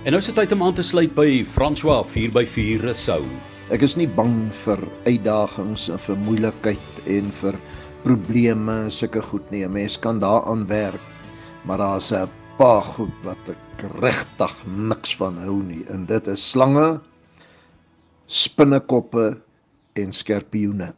En nou is dit tyd om aan te sluit by François 4x4 Resou. Ek is nie bang vir uitdagings en vir moeilikheid en vir probleme sulke goed nie. 'n Mens kan daaraan werk, maar daar's 'n paar goed wat ek regtig niks van hou nie. En dit is slange, spinnekoppe en skorpioene.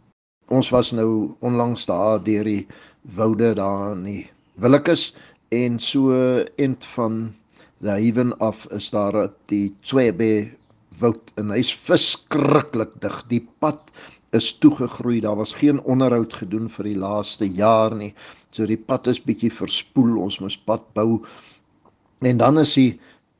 Ons was nou onlangs daar deur die woude daar in die Willekes en so end van the haven af is daar die Twebe woud en hy's verskriklik dig. Die pad is toegegroei. Daar was geen onderhoud gedoen vir die laaste jaar nie. So die pad is bietjie verspoel. Ons moes pad bou. En dan is die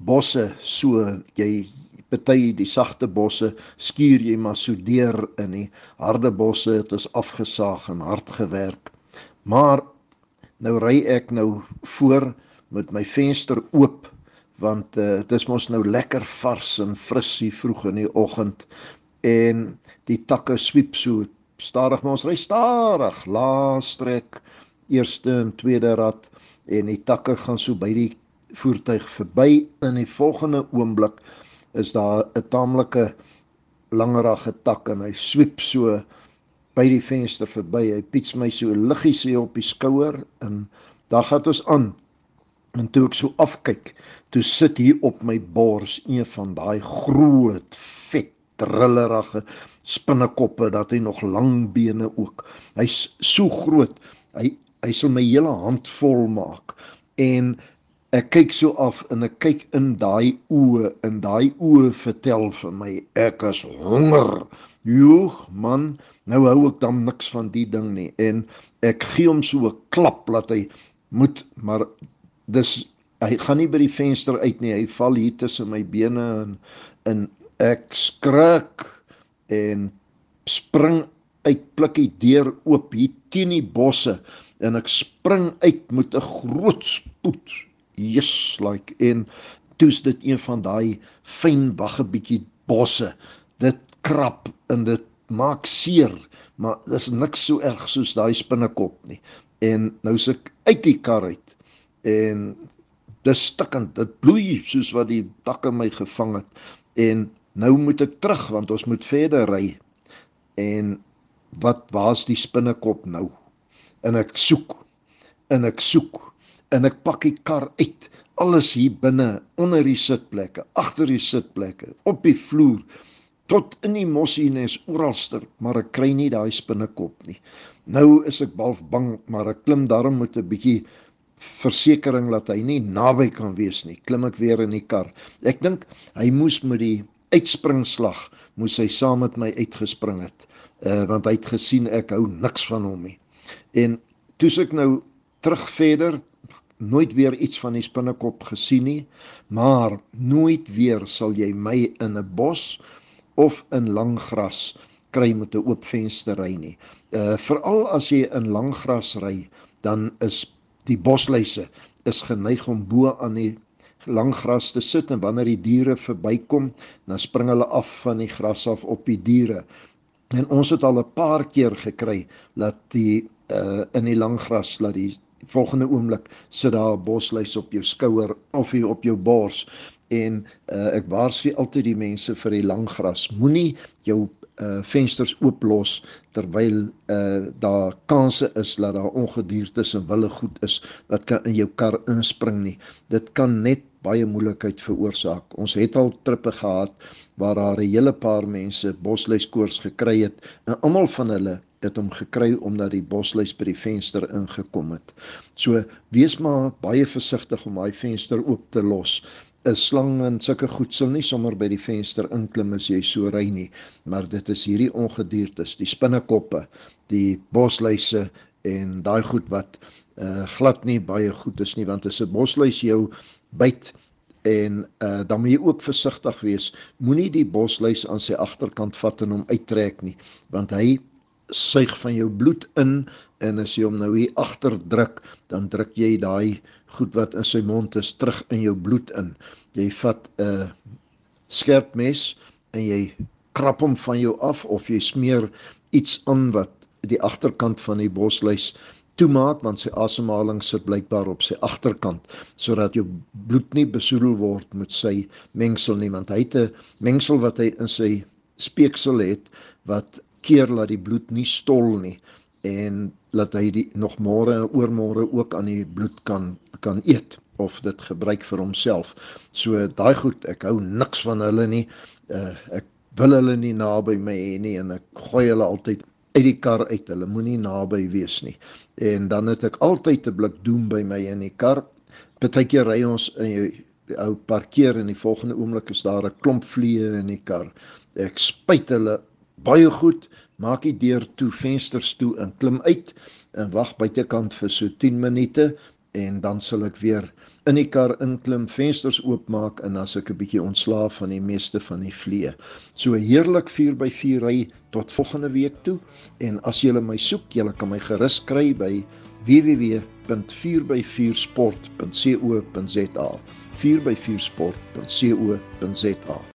bosse so jy party die sagte bosse skuur jy maar so deur in die harde bosse het is afgesaag en hard gewerk. Maar nou ry ek nou voor met my venster oop want uh, dit is mos nou lekker vars en fris hier vroeg in die oggend. En die takke swiep so stadig maar ons ry stadig. Laastrek eerste en tweede rad. En die takke gaan so by die voertuig verby. In die volgende oomblik is daar 'n taamlike langerige tak en hy swiep so by die venster verby. Hy piets my so liggies hier op die skouer en dan gaan ons aan En toe ek so afkyk, toe sit hier op my bors een van daai groot, vet, drillerige spinnekoppe dat hy nog lang bene ook. Hy's so groot. Hy hy sal my hele hand vol maak. En ek kyk so af en ek kyk in daai oë en daai oë vertel vir my ek is honger. Joeg man, nou hou ek dan niks van die ding nie en ek gee hom so 'n klap laat hy moet maar dis hy gaan nie by die venster uit nie. Hy val hier tussen my bene en en ek skrik en spring uit plukkie deur oop hier teen die bosse en ek spring uit met 'n groot spoed. Yes like en toets dit een van daai fyn wagge bietjie bosse. Dit krap en dit maak seer maar dis niks so erg soos daai spinnekop nie. En nou se ek uit die kar uit en dis stikkend dit bloei soos wat die takke my gevang het. En nou moet ek terug want ons moet verder ry. En wat waar's die spinnekop nou? En ek soek en ek soek en ek pak die kar uit. Alles hier binne onder die sitplekke agter die sitplekke op die vloer tot in die mossienes oralster maar ek kry nie daai spinnekop nie. Nou is ek balf bang maar ek klim daarom met 'n bietjie versekering dat hy nie naby kan wees nie. Klim ek weer in die kar. Ek dink hy moes met die uitspringslag moes hy saam met my uitgespring het. Uh want hy het gesien ek hou niks van hom nie. En toe ek nou terug verder nooit weer iets van die spinnekop gesien nie, maar nooit weer sal jy my in 'n bos of in lang gras kry met 'n oop venster ry nie. Uh veral as jy in lang gras ry, dan is Die bosluise is geneig om bo aan die lang gras te sit en wanneer die diere verbykom, dan spring hulle af van die gras af op die diere. En ons het al 'n paar keer gekry dat die uh in die lang gras laat die volgende oomblik sit daar 'n bosluis op jou skouer of hier op jou bors en uh ek waarsku altyd die mense vir die lang gras. Moenie jou uh vensters ooplos terwyl uh daar kanse is dat daar ongediertes en wille goed is wat kan in jou kar inspring nie. Dit kan net baie moeilikheid veroorsaak. Ons het al trippe gehad waar daar 'n hele paar mense bosluiskoors gekry het en almal van hulle het hom gekry omdat die bosluis by die venster ingekom het. So wees maar baie versigtig om daai venster oop te los 'n slang en sulke goed sal nie sommer by die venster inklim as jy so ry nie, maar dit is hierdie ongediertes, die spinnekoppe, die bosluise en daai goed wat uh glad nie baie goed is nie want as 'n bosluis jou byt en uh dan moet jy ook versigtig wees. Moenie die bosluis aan sy agterkant vat en hom uittrek nie, want hy suig van jou bloed in en as jy hom nou hier agter druk, dan druk jy daai goed wat in sy mond is terug in jou bloed in. Jy vat 'n skerp mes en jy krap hom van jou af of jy smeer iets aan wat die agterkant van die bosluis toemaak want sy asemhaling sit blykbaar op sy agterkant sodat jou bloed nie besoedel word met sy mengsel nie want hy het 'n mengsel wat hy in sy speeksel het wat keer dat die bloed nie stol nie en laat hy die nog môre en oormôre ook aan die bloed kan kan eet of dit gebruik vir homself. So daai goed, ek hou niks van hulle nie. Uh, ek wil hulle nie naby my hê nie en ek gooi hulle altyd uit die kar uit. Hulle moenie naby wees nie. En dan het ek altyd 'n blik doem by my in die kar. Partykeer ry ons in die ou parkeer en die volgende oomblik is daar 'n klomp vliee in die kar. Ek spuit hulle baie goed, maak die deur toe, vensters toe en klim uit en wag buitekant vir so 10 minute en dan sal ek weer in die kar inklim, vensters oopmaak en dan as ek 'n bietjie ontslaaf van die meeste van die vliee. So heerlik 4x4 ry tot volgende week toe en as jy my soek, jy kan my gerus kry by www.4x4sport.co.za. 4x4sport.co.za